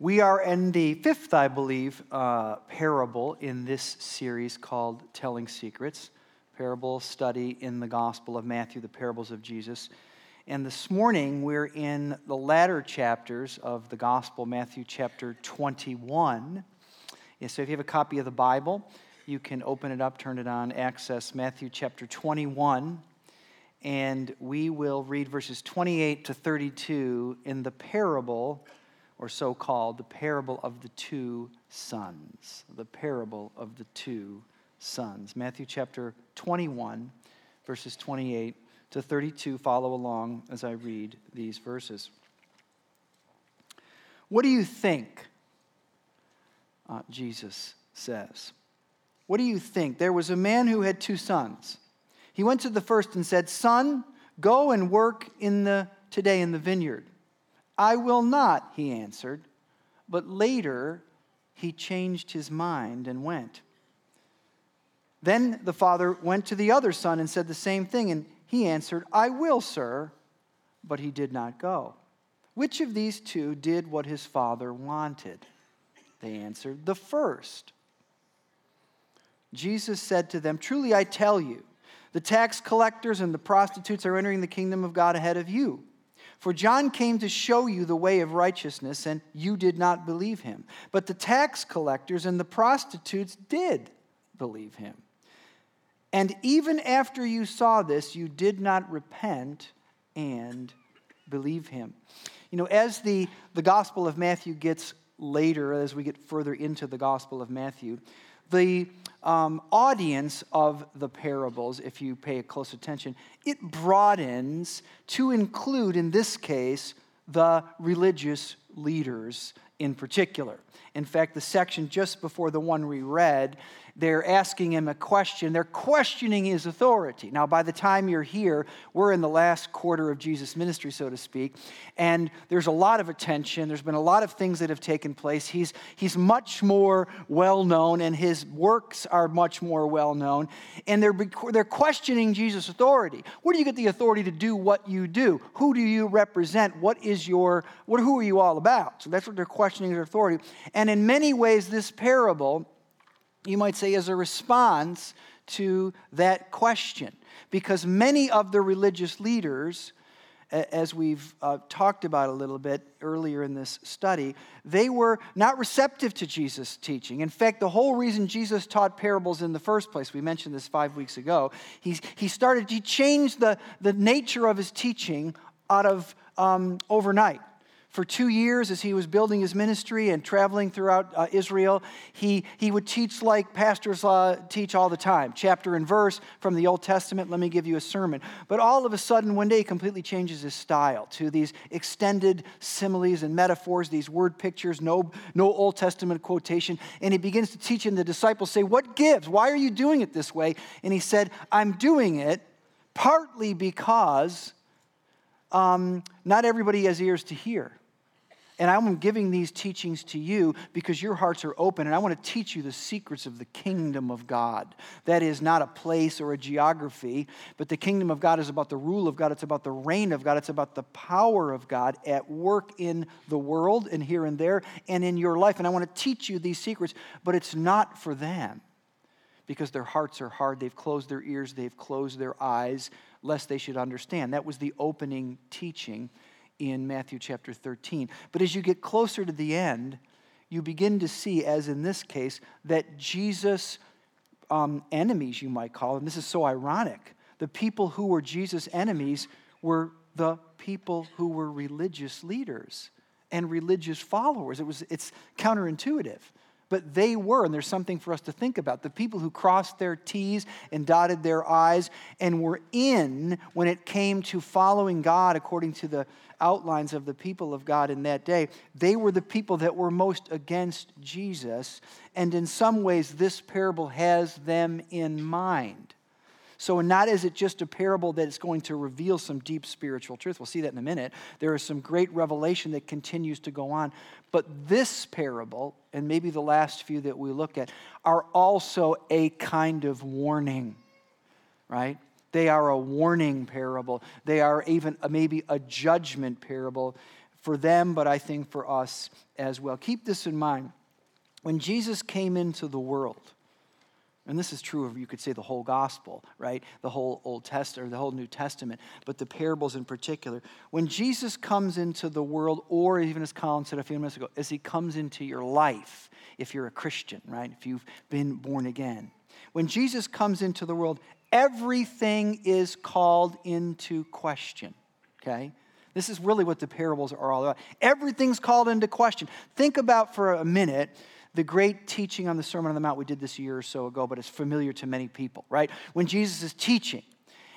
We are in the fifth, I believe, uh, parable in this series called Telling Secrets, parable study in the Gospel of Matthew, the parables of Jesus. And this morning we're in the latter chapters of the Gospel, Matthew chapter 21. And so if you have a copy of the Bible, you can open it up, turn it on, access Matthew chapter 21. And we will read verses 28 to 32 in the parable or so called the parable of the two sons. The parable of the two sons. Matthew chapter 21, verses 28 to 32. Follow along as I read these verses. What do you think? Uh, Jesus says. What do you think? There was a man who had two sons. He went to the first and said, Son, go and work in the, today in the vineyard. I will not, he answered. But later he changed his mind and went. Then the father went to the other son and said the same thing, and he answered, I will, sir. But he did not go. Which of these two did what his father wanted? They answered, The first. Jesus said to them, Truly I tell you, the tax collectors and the prostitutes are entering the kingdom of God ahead of you. For John came to show you the way of righteousness, and you did not believe him. But the tax collectors and the prostitutes did believe him. And even after you saw this, you did not repent and believe him. You know, as the, the Gospel of Matthew gets later, as we get further into the Gospel of Matthew, the um, audience of the parables, if you pay close attention, it broadens to include, in this case, the religious leaders in particular. In fact, the section just before the one we read they're asking him a question. They're questioning his authority. Now, by the time you're here, we're in the last quarter of Jesus' ministry, so to speak, and there's a lot of attention. There's been a lot of things that have taken place. He's, he's much more well known, and his works are much more well known, and they're, they're questioning Jesus' authority. Where do you get the authority to do what you do? Who do you represent? What is your, what, who are you all about? So that's what they're questioning his authority. And in many ways, this parable you might say, as a response to that question. Because many of the religious leaders, as we've uh, talked about a little bit earlier in this study, they were not receptive to Jesus' teaching. In fact, the whole reason Jesus taught parables in the first place, we mentioned this five weeks ago, he, he started, he changed the, the nature of his teaching out of um, overnight for two years as he was building his ministry and traveling throughout uh, Israel, he, he would teach like pastors uh, teach all the time chapter and verse from the Old Testament. Let me give you a sermon. But all of a sudden, one day, he completely changes his style to these extended similes and metaphors, these word pictures, no, no Old Testament quotation. And he begins to teach, and the disciples say, What gives? Why are you doing it this way? And he said, I'm doing it partly because um, not everybody has ears to hear. And I'm giving these teachings to you because your hearts are open, and I want to teach you the secrets of the kingdom of God. That is not a place or a geography, but the kingdom of God is about the rule of God, it's about the reign of God, it's about the power of God at work in the world and here and there and in your life. And I want to teach you these secrets, but it's not for them because their hearts are hard. They've closed their ears, they've closed their eyes, lest they should understand. That was the opening teaching in Matthew chapter 13. But as you get closer to the end, you begin to see, as in this case, that Jesus' um, enemies, you might call them, this is so ironic. The people who were Jesus' enemies were the people who were religious leaders and religious followers. It was, it's counterintuitive. But they were, and there's something for us to think about. The people who crossed their T's and dotted their I's and were in when it came to following God according to the outlines of the people of God in that day, they were the people that were most against Jesus. And in some ways, this parable has them in mind. So, not is it just a parable that is going to reveal some deep spiritual truth. We'll see that in a minute. There is some great revelation that continues to go on. But this parable, and maybe the last few that we look at, are also a kind of warning, right? They are a warning parable. They are even maybe a judgment parable for them, but I think for us as well. Keep this in mind. When Jesus came into the world, and this is true of, you could say, the whole gospel, right? The whole Old Testament, or the whole New Testament, but the parables in particular. When Jesus comes into the world, or even as Colin said a few minutes ago, as he comes into your life, if you're a Christian, right? If you've been born again. When Jesus comes into the world, everything is called into question, okay? This is really what the parables are all about. Everything's called into question. Think about for a minute the great teaching on the Sermon on the Mount we did this year or so ago, but it's familiar to many people, right? When Jesus is teaching,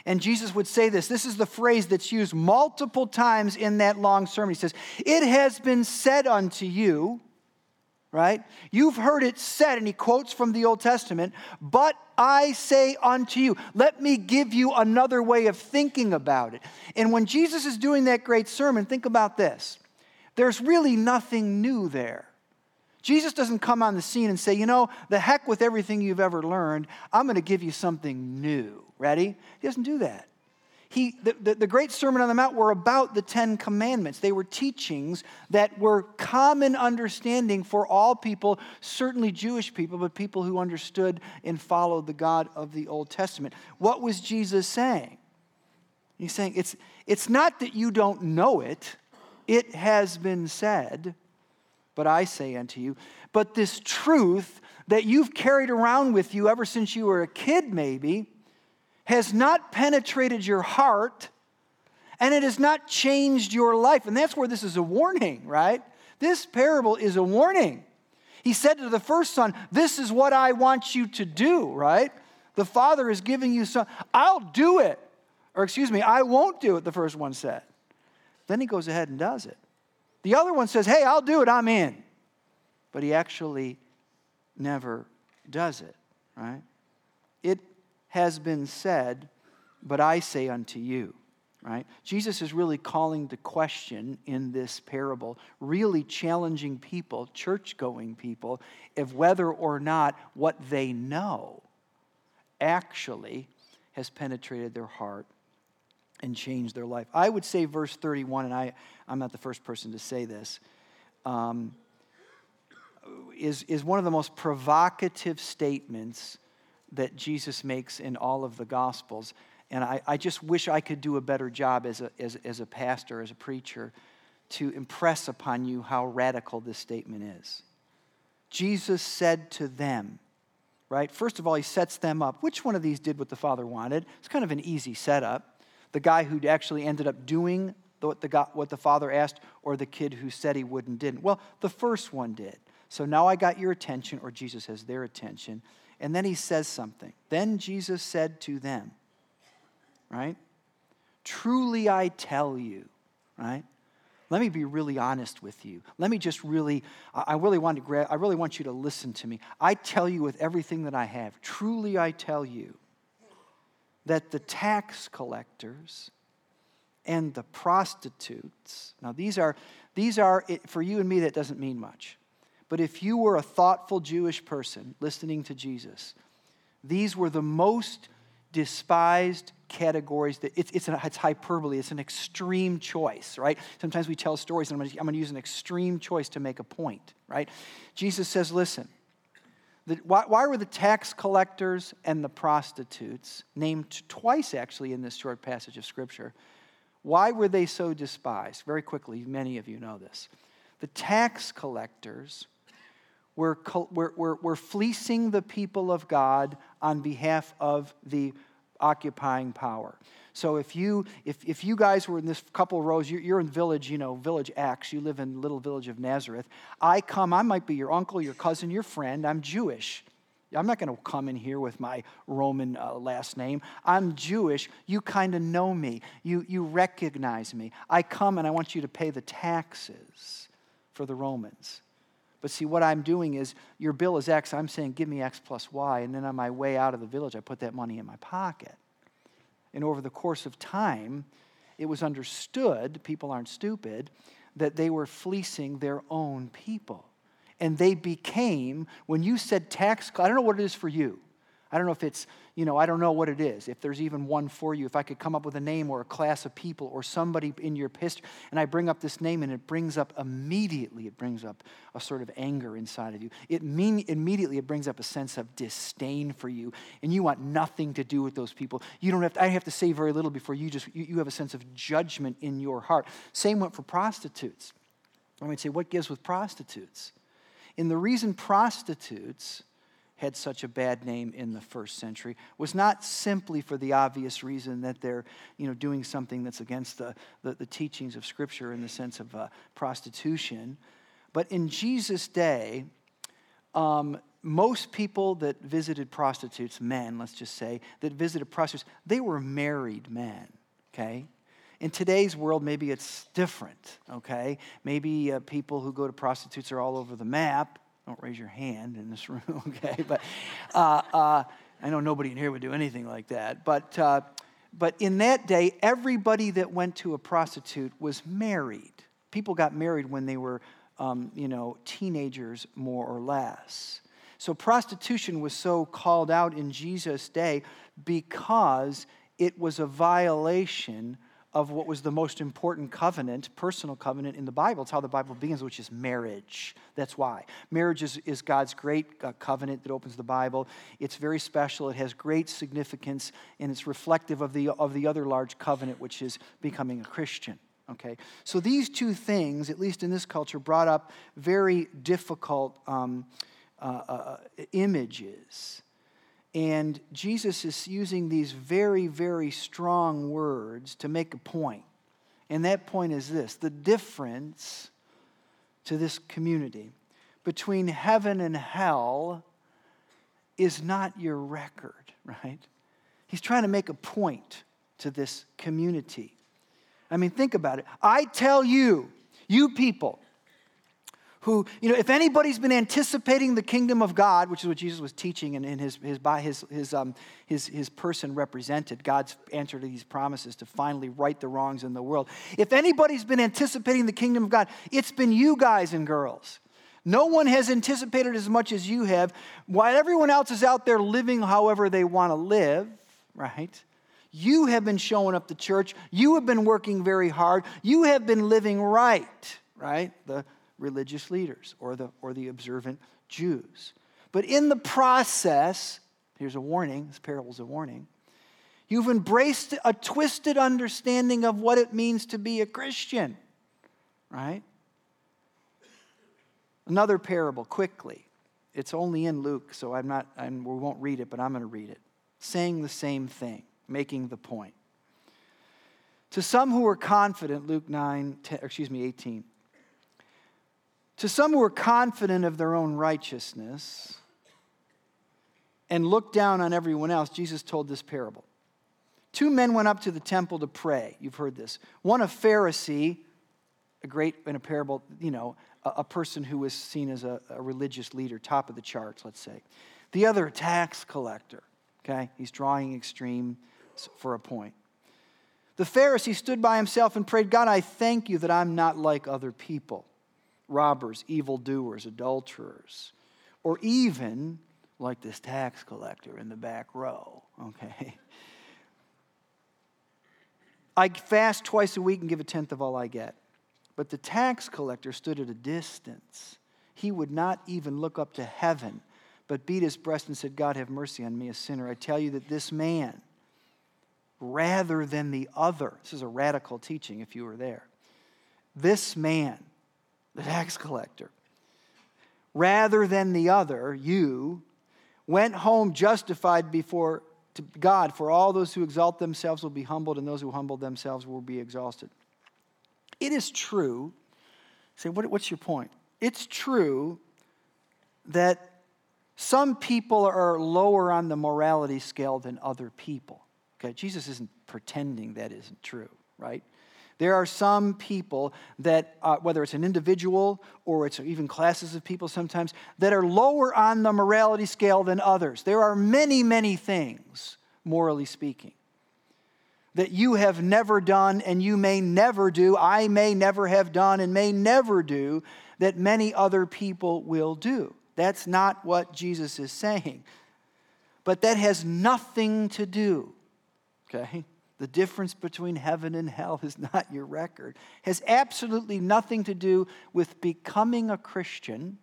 and Jesus would say this. This is the phrase that's used multiple times in that long sermon. He says, It has been said unto you, right? You've heard it said, and he quotes from the Old Testament, but I say unto you, let me give you another way of thinking about it. And when Jesus is doing that great sermon, think about this. There's really nothing new there. Jesus doesn't come on the scene and say, you know, the heck with everything you've ever learned, I'm going to give you something new. Ready? He doesn't do that. He, the, the, the, great Sermon on the Mount were about the Ten Commandments. They were teachings that were common understanding for all people, certainly Jewish people, but people who understood and followed the God of the Old Testament. What was Jesus saying? He's saying, it's, it's not that you don't know it, it has been said but I say unto you. But this truth that you've carried around with you ever since you were a kid, maybe, has not penetrated your heart and it has not changed your life. And that's where this is a warning, right? This parable is a warning. He said to the first son, This is what I want you to do, right? The father is giving you some, I'll do it. Or excuse me, I won't do it, the first one said. Then he goes ahead and does it. The other one says, Hey, I'll do it, I'm in. But he actually never does it, right? It has been said, but I say unto you, right? Jesus is really calling the question in this parable, really challenging people, church going people, of whether or not what they know actually has penetrated their heart and changed their life. I would say verse 31, and I, I'm not the first person to say this, um, is, is one of the most provocative statements that Jesus makes in all of the Gospels. And I, I just wish I could do a better job as a, as, as a pastor, as a preacher, to impress upon you how radical this statement is. Jesus said to them, right? First of all, he sets them up. Which one of these did what the Father wanted? It's kind of an easy setup the guy who actually ended up doing what the, what the father asked, or the kid who said he wouldn't didn't? Well, the first one did. So now I got your attention, or Jesus has their attention. And then he says something. Then Jesus said to them, right? Truly I tell you, right? Let me be really honest with you. Let me just really, I really want to grab, I really want you to listen to me. I tell you with everything that I have, truly I tell you, that the tax collectors and the prostitutes, now these are, these are, for you and me, that doesn't mean much. But if you were a thoughtful Jewish person listening to Jesus, these were the most despised categories that it's, it's, it's hyperbole it's an extreme choice right sometimes we tell stories and i'm going to use an extreme choice to make a point right jesus says listen the, why, why were the tax collectors and the prostitutes named twice actually in this short passage of Scripture? Why were they so despised? Very quickly, many of you know this. The tax collectors were, were, were, fleecing the people of God on behalf of the occupying power. So if you if, if you guys were in this couple rows, you're, you're in village, you know, village X, you live in little village of Nazareth. I come, I might be your uncle, your cousin, your friend. I'm Jewish. I'm not going to come in here with my Roman uh, last name. I'm Jewish. You kind of know me. You, you recognize me. I come and I want you to pay the taxes for the Romans. But see, what I'm doing is your bill is X. I'm saying, give me X plus Y. And then on my way out of the village, I put that money in my pocket. And over the course of time, it was understood, people aren't stupid, that they were fleecing their own people. And they became, when you said tax, I don't know what it is for you. I don't know if it's, you know, I don't know what it is, if there's even one for you. If I could come up with a name or a class of people or somebody in your history, and I bring up this name and it brings up immediately, it brings up a sort of anger inside of you. It mean immediately it brings up a sense of disdain for you, and you want nothing to do with those people. You don't have to, I have to say very little before you just you, you have a sense of judgment in your heart. Same went for prostitutes. I might say, what gives with prostitutes? And the reason prostitutes had such a bad name in the first century was not simply for the obvious reason that they're you know, doing something that's against the, the, the teachings of Scripture in the sense of uh, prostitution, but in Jesus' day, um, most people that visited prostitutes, men, let's just say, that visited prostitutes, they were married men, okay? In today's world, maybe it's different, okay? Maybe uh, people who go to prostitutes are all over the map, don't raise your hand in this room, okay? But uh, uh, I know nobody in here would do anything like that. But, uh, but in that day, everybody that went to a prostitute was married. People got married when they were, um, you know, teenagers, more or less. So prostitution was so called out in Jesus' day because it was a violation of what was the most important covenant, personal covenant in the Bible. It's how the Bible begins, which is marriage. That's why. Marriage is, is God's great uh, covenant that opens the Bible. It's very special, it has great significance, and it's reflective of the, of the other large covenant, which is becoming a Christian. Okay? So these two things, at least in this culture, brought up very difficult um, uh, uh, images and Jesus is using these very, very strong words to make a point. And that point is this the difference to this community between heaven and hell is not your record, right? He's trying to make a point to this community. I mean, think about it. I tell you, you people, who, you know, if anybody's been anticipating the kingdom of God, which is what Jesus was teaching and, his, his, by his, his, um, his, his person represented, God's answer to these promises to finally right the wrongs in the world. If anybody's been anticipating the kingdom of God, it's been you guys and girls. No one has anticipated as much as you have. While everyone else is out there living however they want to live, right? You have been showing up to church. You have been working very hard. You have been living right, right? The religious leaders or the, or the observant Jews. But in the process, here's a warning, this parable is a warning. You've embraced a twisted understanding of what it means to be a Christian, right? Another parable, quickly. It's only in Luke, so I'm not, I'm, we won't read it, but I'm going to read it. Saying the same thing, making the point. To some who were confident, Luke 9, 10, excuse me, 18. To some who are confident of their own righteousness and look down on everyone else, Jesus told this parable. Two men went up to the temple to pray. You've heard this. One a Pharisee, a great, in a parable, you know, a, a person who was seen as a, a religious leader, top of the charts, let's say. The other, a tax collector, okay? He's drawing extreme for a point. The Pharisee stood by himself and prayed, God, I thank you that I'm not like other people robbers, evildoers, adulterers, or even like this tax collector in the back row, okay? I fast twice a week and give a tenth of all I get. But the tax collector stood at a distance. He would not even look up to heaven, but beat his breast and said, God, have mercy on me, a sinner. I tell you that this man, rather than the other, this is a radical teaching if you were there, this man the tax collector. Rather than the other, you went home justified before God, for all those who exalt themselves will be humbled, and those who humble themselves will be exalted. It is true. Say, what, what's your point? It's true that some people are lower on the morality scale than other people. Okay, Jesus isn't pretending that isn't true, right? There are some people that, uh, whether it's an individual or it's even classes of people sometimes, that are lower on the morality scale than others. There are many, many things, morally speaking, that you have never done and you may never do, I may never have done and may never do, that many other people will do. That's not what Jesus is saying. But that has nothing to do, okay? The difference between heaven and hell is not your record. Has absolutely nothing to do with becoming a Christian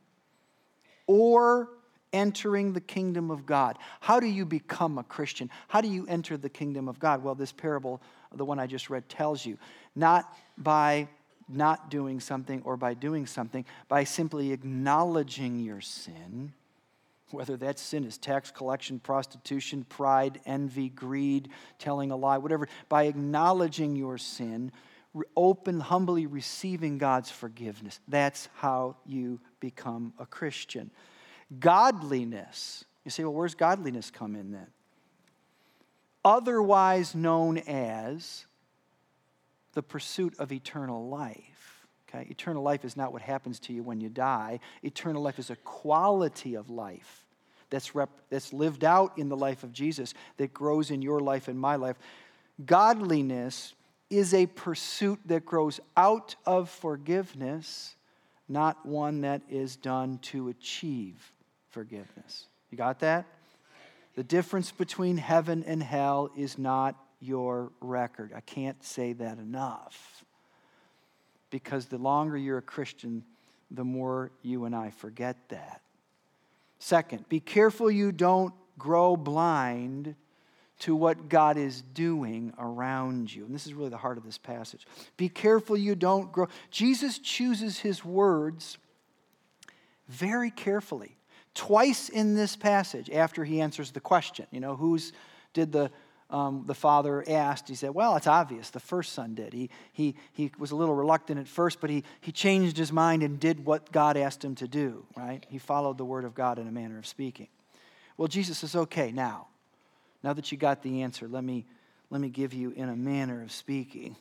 or entering the kingdom of God. How do you become a Christian? How do you enter the kingdom of God? Well, this parable, the one I just read, tells you. Not by not doing something or by doing something, by simply acknowledging your sin, whether that sin is tax collection, prostitution, pride, envy, greed, telling a lie, whatever, by acknowledging your sin, open, humbly receiving God's forgiveness. That's how you become a Christian. Godliness. You say, well, where's godliness come in then? Otherwise known as the pursuit of eternal life. Okay? Eternal life is not what happens to you when you die. Eternal life is a quality of life that's, rep- that's lived out in the life of Jesus, that grows in your life and my life. Godliness is a pursuit that grows out of forgiveness, not one that is done to achieve forgiveness. You got that? The difference between heaven and hell is not your record. I can't say that enough. Because the longer you're a Christian, the more you and I forget that. Second, be careful you don't grow blind to what God is doing around you. And this is really the heart of this passage. Be careful you don't grow. Jesus chooses his words very carefully. Twice in this passage, after he answers the question, you know, who's did the um, the father asked, he said, Well, it's obvious. The first son did. He, he, he was a little reluctant at first, but he, he changed his mind and did what God asked him to do, right? He followed the word of God in a manner of speaking. Well, Jesus says, Okay, now, now that you got the answer, let me, let me give you, in a manner of speaking,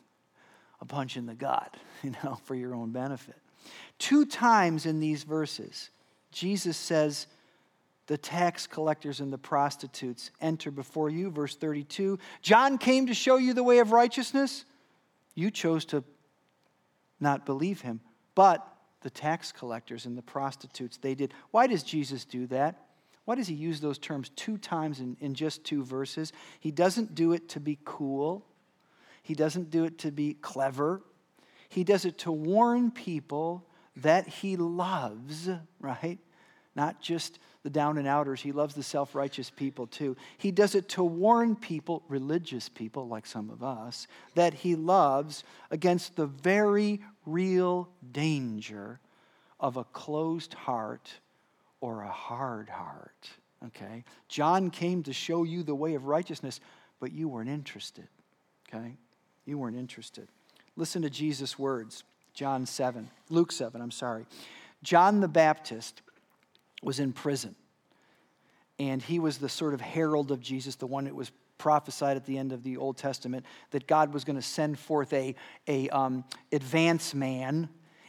a punch in the gut, you know, for your own benefit. Two times in these verses, Jesus says, the tax collectors and the prostitutes enter before you. Verse 32 John came to show you the way of righteousness. You chose to not believe him, but the tax collectors and the prostitutes, they did. Why does Jesus do that? Why does he use those terms two times in, in just two verses? He doesn't do it to be cool, he doesn't do it to be clever. He does it to warn people that he loves, right? Not just the down and outers. He loves the self righteous people too. He does it to warn people, religious people like some of us, that he loves against the very real danger of a closed heart or a hard heart. Okay? John came to show you the way of righteousness, but you weren't interested. Okay? You weren't interested. Listen to Jesus' words. John 7, Luke 7, I'm sorry. John the Baptist was in prison. And he was the sort of herald of Jesus, the one that was prophesied at the end of the Old Testament that God was going to send forth a, a um, advance man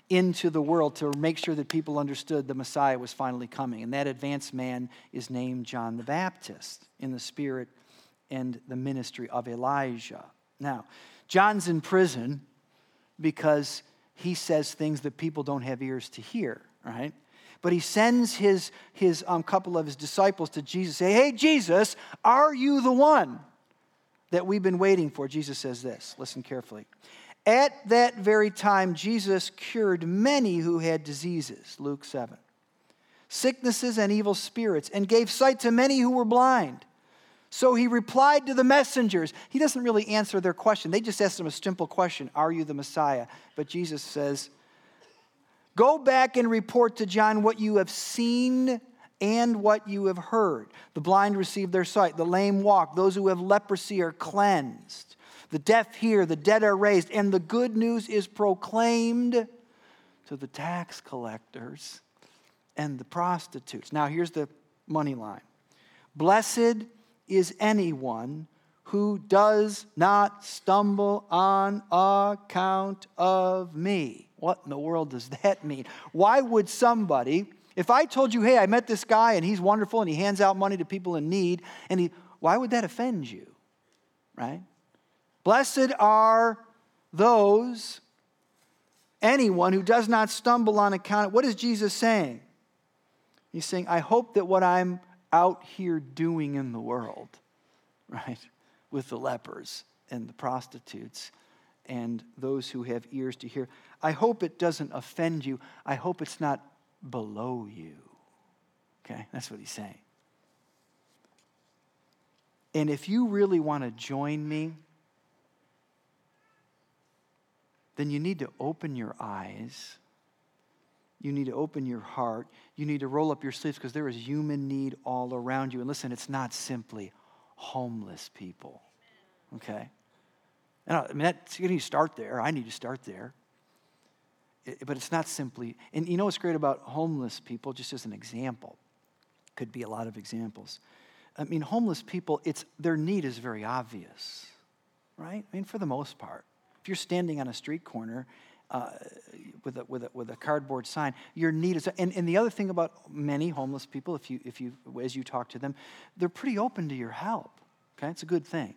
into the world to make sure that people understood the Messiah was finally coming. And that advance man is named John the Baptist in the spirit and the ministry of Elijah. Now, John's in prison because he says things that people don't have ears to hear, right? But he sends his, his um, couple of his disciples to Jesus, say, Hey, Jesus, are you the one that we've been waiting for? Jesus says this. Listen carefully. At that very time, Jesus cured many who had diseases, Luke 7, sicknesses and evil spirits, and gave sight to many who were blind. So he replied to the messengers. He doesn't really answer their question. They just asked him a simple question Are you the Messiah? But Jesus says, Go back and report to John what you have seen and what you have heard. The blind receive their sight, the lame walk, those who have leprosy are cleansed, the deaf hear, the dead are raised, and the good news is proclaimed to the tax collectors and the prostitutes. Now, here's the money line Blessed is anyone who does not stumble on account of me. What in the world does that mean? Why would somebody, if I told you, hey, I met this guy and he's wonderful and he hands out money to people in need, and he, why would that offend you? Right? Blessed are those, anyone who does not stumble on account. What is Jesus saying? He's saying, I hope that what I'm out here doing in the world, right? With the lepers and the prostitutes and those who have ears to hear. I hope it doesn't offend you. I hope it's not below you. Okay? That's what he's saying. And if you really want to join me, then you need to open your eyes. You need to open your heart. You need to roll up your sleeves because there is human need all around you. And listen, it's not simply homeless people. Okay? And I, I mean, that's, you need to start there. I need to start there. It, but it's not simply, and you know what's great about homeless people, just as an example, could be a lot of examples. I mean, homeless people, it's, their need is very obvious, right? I mean, for the most part. If you're standing on a street corner uh, with, a, with, a, with a cardboard sign, your need is, and, and the other thing about many homeless people, if you, if you, as you talk to them, they're pretty open to your help, okay? It's a good thing.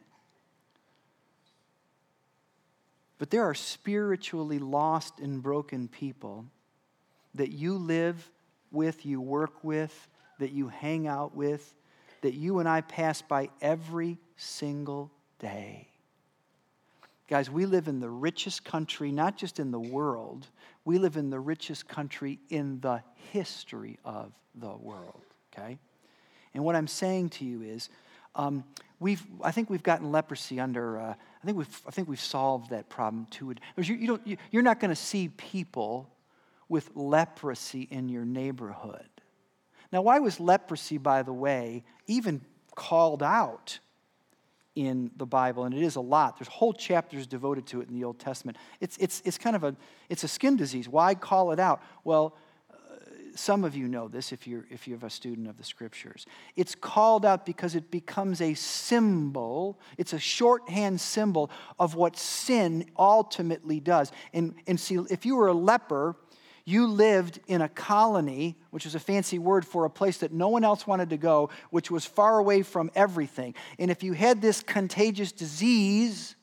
But there are spiritually lost and broken people that you live with, you work with, that you hang out with, that you and I pass by every single day. Guys, we live in the richest country, not just in the world, we live in the richest country in the history of the world, okay? And what I'm saying to you is, um, we've, I think we've gotten leprosy under, uh, I, think we've, I think we've solved that problem too. You, you don't, you, you're not going to see people with leprosy in your neighborhood. Now, why was leprosy, by the way, even called out in the Bible? And it is a lot. There's whole chapters devoted to it in the Old Testament. It's, it's, it's kind of a, it's a skin disease. Why call it out? Well, some of you know this if you're, if you're a student of the scriptures. It's called out because it becomes a symbol, it's a shorthand symbol of what sin ultimately does. And, and see, if you were a leper, you lived in a colony, which is a fancy word for a place that no one else wanted to go, which was far away from everything. And if you had this contagious disease,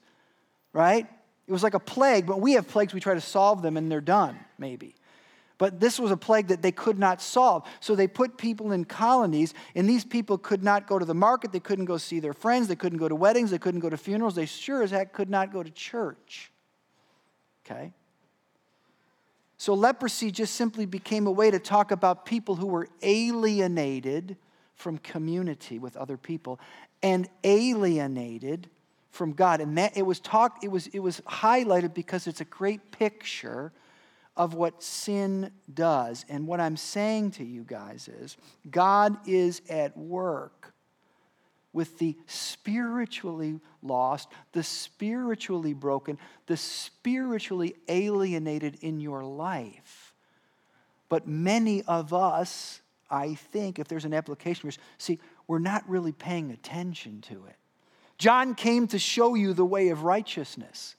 right? It was like a plague, but we have plagues, we try to solve them and they're done, maybe. But this was a plague that they could not solve. So they put people in colonies, and these people could not go to the market. They couldn't go see their friends. They couldn't go to weddings. They couldn't go to funerals. They sure as heck could not go to church. Okay? So leprosy just simply became a way to talk about people who were alienated from community with other people and alienated from God. And that it was talked, it was, it was highlighted because it's a great picture of what sin does. And what I'm saying to you guys is God is at work with the spiritually lost, the spiritually broken, the spiritually alienated in your life. But many of us, I think, if there's an application, see, we're not really paying attention to it. John came to show you the way of righteousness.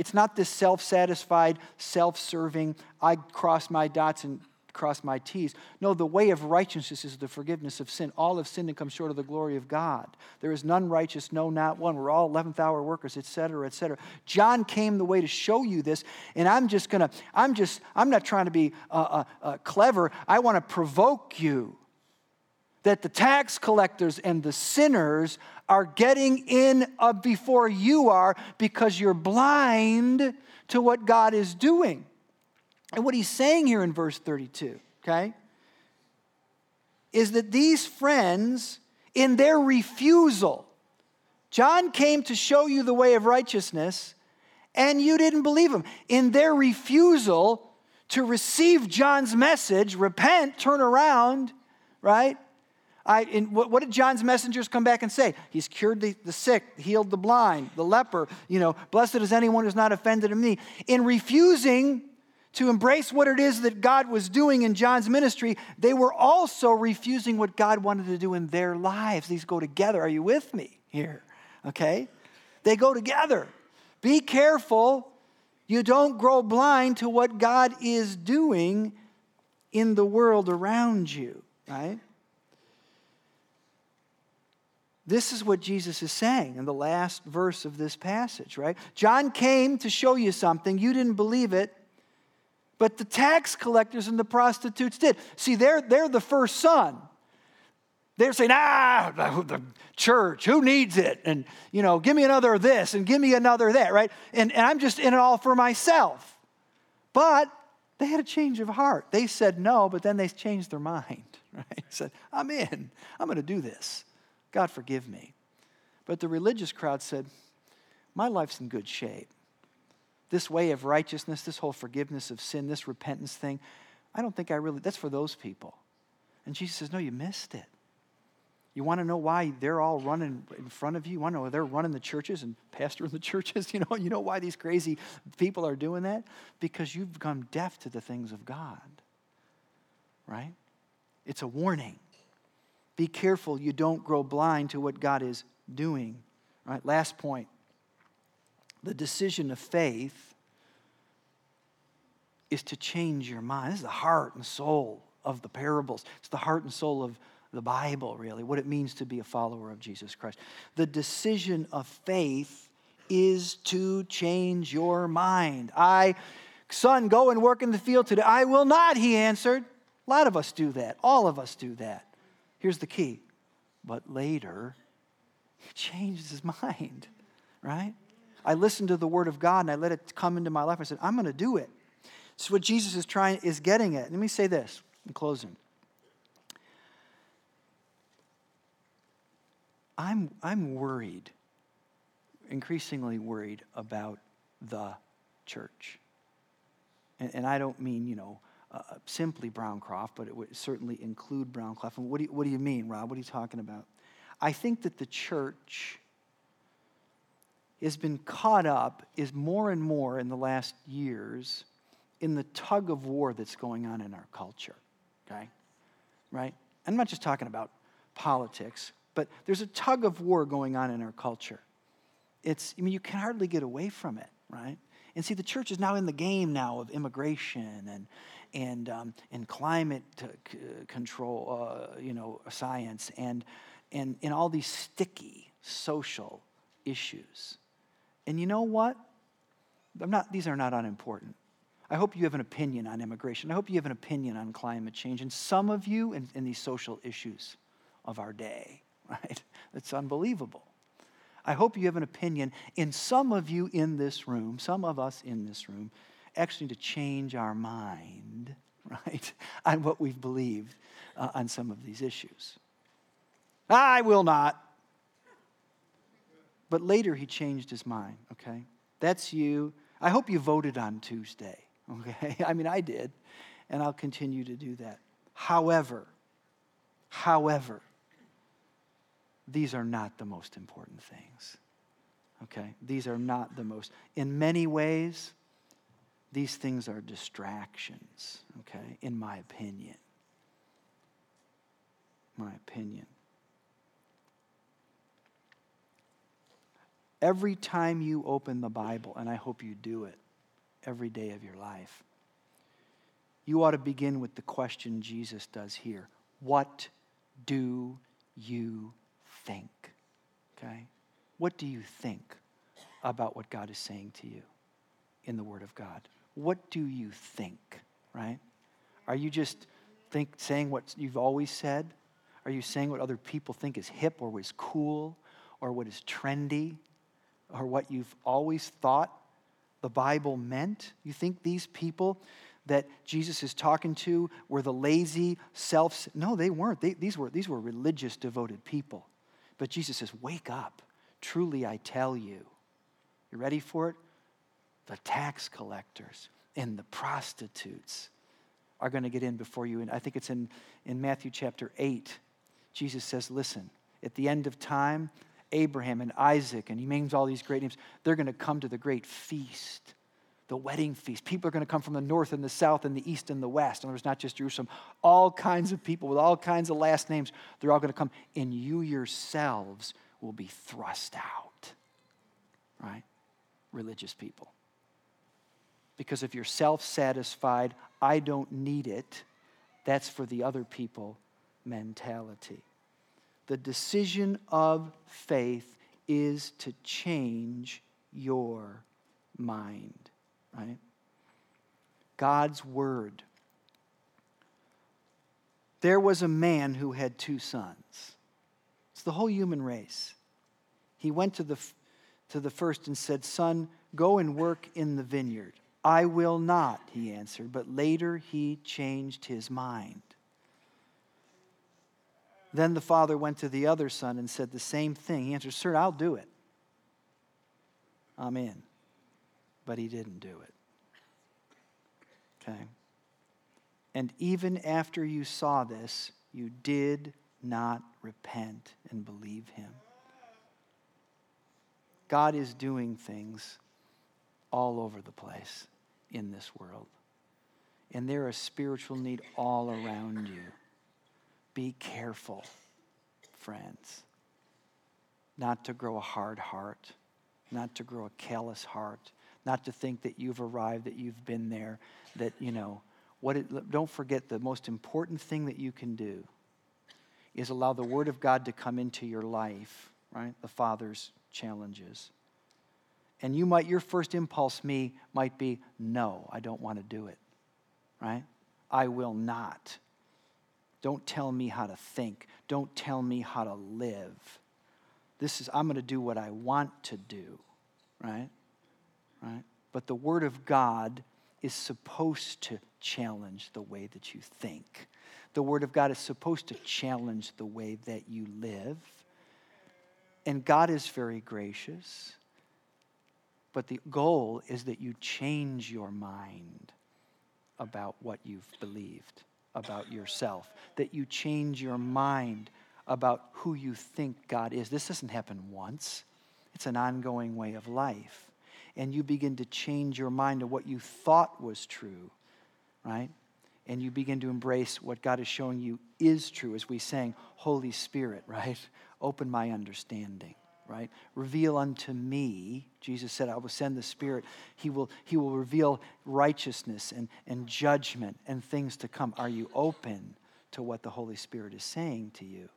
It's not this self satisfied, self serving, I cross my dots and cross my T's. No, the way of righteousness is the forgiveness of sin. All have sinned and come short of the glory of God. There is none righteous, no, not one. We're all 11th hour workers, etc., etc. John came the way to show you this, and I'm just gonna, I'm just, I'm not trying to be uh, uh, uh, clever. I want to provoke you that the tax collectors and the sinners are getting in before you are because you're blind to what God is doing. And what he's saying here in verse 32, okay, is that these friends, in their refusal, John came to show you the way of righteousness, and you didn't believe him. In their refusal to receive John's message, repent, turn around, right? I, what, what, did John's messengers come back and say? He's cured the, the sick, healed the blind, the leper. You know, blessed is anyone who's not offended in me. In refusing to embrace what it is that God was doing in John's ministry, they were also refusing what God wanted to do in their lives. These go together. Are you with me here? Okay? They go together. Be careful you don't grow blind to what God is doing in the world around you, right? This is what Jesus is saying in the last verse of this passage, right? John came to show you something. You didn't believe it, but the tax collectors and the prostitutes did. See, they're, they're the first son. they're saying, ah, the church, who needs it? And, you know, give me another this and give me another that, right? And, and I'm just in it all for myself. But they had a change of heart. They said no, but then they changed their mind, right? Said, I'm in. I'm going to do this. God forgive me. But the religious crowd said, My life's in good shape. This way of righteousness, this whole forgiveness of sin, this repentance thing, I don't think I really, that's for those people. And Jesus says, No, you missed it. You want to know why they're all running in front of you? You want to know they're running the churches and pastoring the churches? You know, you know why these crazy people are doing that? Because you've become deaf to the things of God. Right? It's a warning. Be careful you don't grow blind to what God is doing. Right? Last point. The decision of faith is to change your mind. This is the heart and soul of the parables. It's the heart and soul of the Bible, really, what it means to be a follower of Jesus Christ. The decision of faith is to change your mind. I, son, go and work in the field today. I will not, he answered. A lot of us do that. All of us do that. Here's the key. But later, he changed his mind, right? I listened to the word of God and I let it come into my life. I said, I'm going to do it. It's what Jesus is trying is getting at. Let me say this in closing. I'm, I'm worried, increasingly worried about the church. And, and I don't mean, you know, uh, simply Browncroft, but it would certainly include Browncroft. And what do, you, what do you mean, Rob? What are you talking about? I think that the church has been caught up, is more and more in the last years, in the tug of war that's going on in our culture. Okay? Right? I'm not just talking about politics. But there's a tug of war going on in our culture. It's, I mean, you can hardly get away from it, right? And see, the church is now in the game now of immigration and, and, um, and climate c- control, uh, you know, science, and, and, and all these sticky social issues. And you know what? I'm not, these are not unimportant. I hope you have an opinion on immigration. I hope you have an opinion on climate change. And some of you in, in these social issues of our day right? It's unbelievable. I hope you have an opinion. In some of you in this room, some of us in this room, actually to change our mind, right, on what we've believed uh, on some of these issues. I will not. But later he changed his mind, okay? That's you. I hope you voted on Tuesday, okay? I mean, I did, and I'll continue to do that. However, however, these are not the most important things. Okay? These are not the most. In many ways, these things are distractions, okay, in my opinion. My opinion. Every time you open the Bible, and I hope you do it every day of your life, you ought to begin with the question Jesus does here What do you think? Okay? What do you think about what God is saying to you in the Word of God? What do you think, right? Are you just think, saying what you've always said? Are you saying what other people think is hip or was cool or what is trendy or what you've always thought the Bible meant? You think these people that Jesus is talking to were the lazy, self No, they weren't. They, these, were, these were religious, devoted people. But Jesus says, Wake up. Truly, I tell you. You ready for it? The tax collectors and the prostitutes are going to get in before you. And I think it's in, in Matthew chapter 8. Jesus says, Listen, at the end of time, Abraham and Isaac, and he names all these great names, they're going to come to the great feast the wedding feast. People are going to come from the north and the south and the east and the west. And there's not just Jerusalem, all kinds of people with all kinds of last names. They're all going to come, and you yourselves will be thrust out. Right? Religious people. Because if you're self satisfied, I don't need it, that's for the other people mentality. The decision of faith is to change your mind right? God's word There was a man who had two sons. It's the whole human race. He went to the, to the first and said, Son, go and work in the vineyard. I will not, he answered, but later he changed his mind. Then the father went to the other son and said the same thing. He answered, Sir, I'll do it. I'm in. But he didn't do it. Okay? And even after you saw this, you did not repent and believe him. God is doing things all over the place in this world. And there is spiritual need all around you. Be careful, friends, not to grow a hard heart, not to grow a callous heart, not to think that you've arrived, that you've been there, that, you know, what it, don't forget the most important thing that you can do is allow the Word of God to come into your life, right? The Father's challenges. And you might, your first impulse, me, might be, no, I don't want to do it, right? I will not. Don't tell me how to think. Don't tell me how to live. This is, I'm going to do what I want to do, right? Right? But the Word of God is supposed to challenge the way that you think. The Word of God is supposed to challenge the way that you live. And God is very gracious. But the goal is that you change your mind about what you've believed about yourself, that you change your mind about who you think God is. This doesn't happen once, it's an ongoing way of life. And you begin to change your mind to what you thought was true, right? And you begin to embrace what God is showing you is true, as we sang, Holy Spirit, right? Open my understanding right? Reveal unto me, Jesus said, I will send the Spirit. He will, he will reveal righteousness and, and judgment and things to come. Are you open to what the Holy Spirit is saying to you?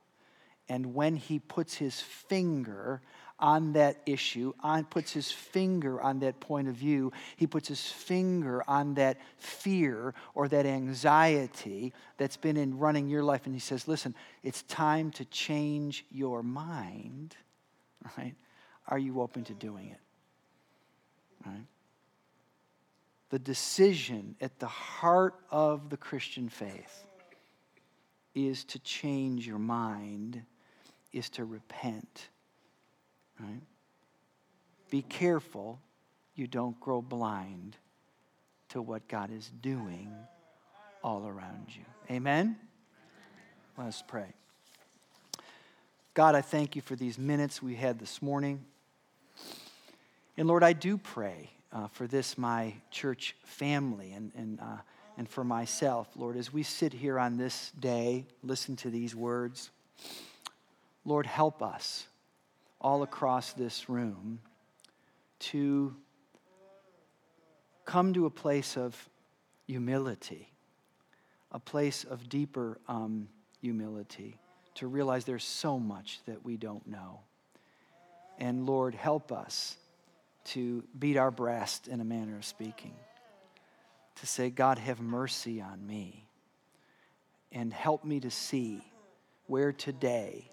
And when he puts his finger on that issue, on, puts his finger on that point of view, he puts his finger on that fear or that anxiety that's been in running your life, and he says, Listen, it's time to change your mind right? Are you open to doing it? Right? The decision at the heart of the Christian faith is to change your mind, is to repent. Right? Be careful you don't grow blind to what God is doing all around you. Amen? Let us pray. God, I thank you for these minutes we had this morning. And Lord, I do pray uh, for this, my church family, and, and, uh, and for myself. Lord, as we sit here on this day, listen to these words. Lord, help us all across this room to come to a place of humility, a place of deeper um, humility to realize there's so much that we don't know. And Lord, help us to beat our breast in a manner of speaking, to say, God, have mercy on me, and help me to see where today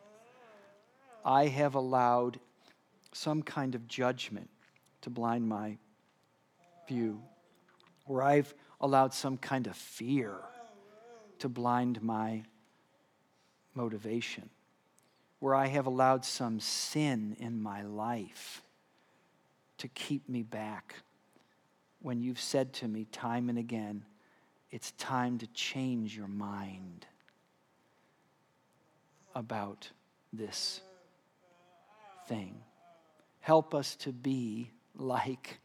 I have allowed some kind of judgment to blind my view, where I've allowed some kind of fear to blind my motivation, where I have allowed some sin in my life to keep me back. When you've said to me time and again, it's time to change your mind about this thing. Help us to be like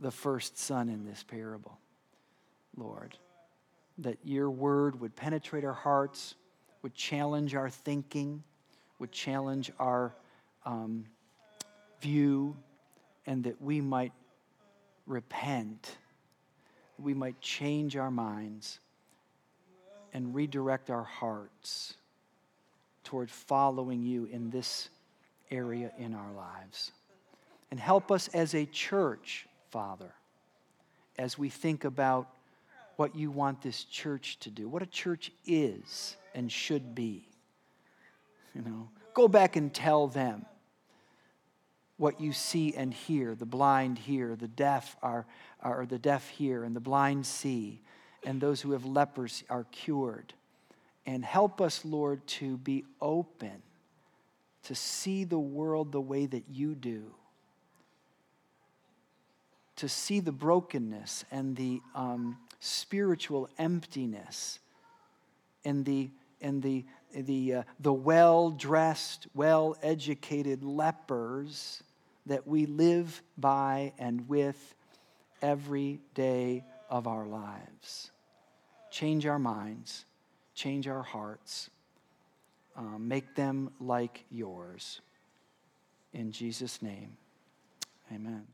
the first son in this parable, Lord. That your word would penetrate our hearts would challenge our thinking, would challenge our um, view, and that we might repent, we might change our minds and redirect our hearts toward following you in this area in our lives. And help us as a church, Father, as we think about what you want this church to do, what a church is and should be. You know, go back and tell them what you see and hear. The blind hear, the deaf are, are the deaf hear, and the blind see, and those who have leprosy are cured. And help us, Lord, to be open to see the world the way that you do to see the brokenness and the um, spiritual emptiness and the, and the, the, uh, the well dressed, well educated lepers that we live by and with every day of our lives. Change our minds, change our hearts, um, make them like yours. In Jesus' name, amen.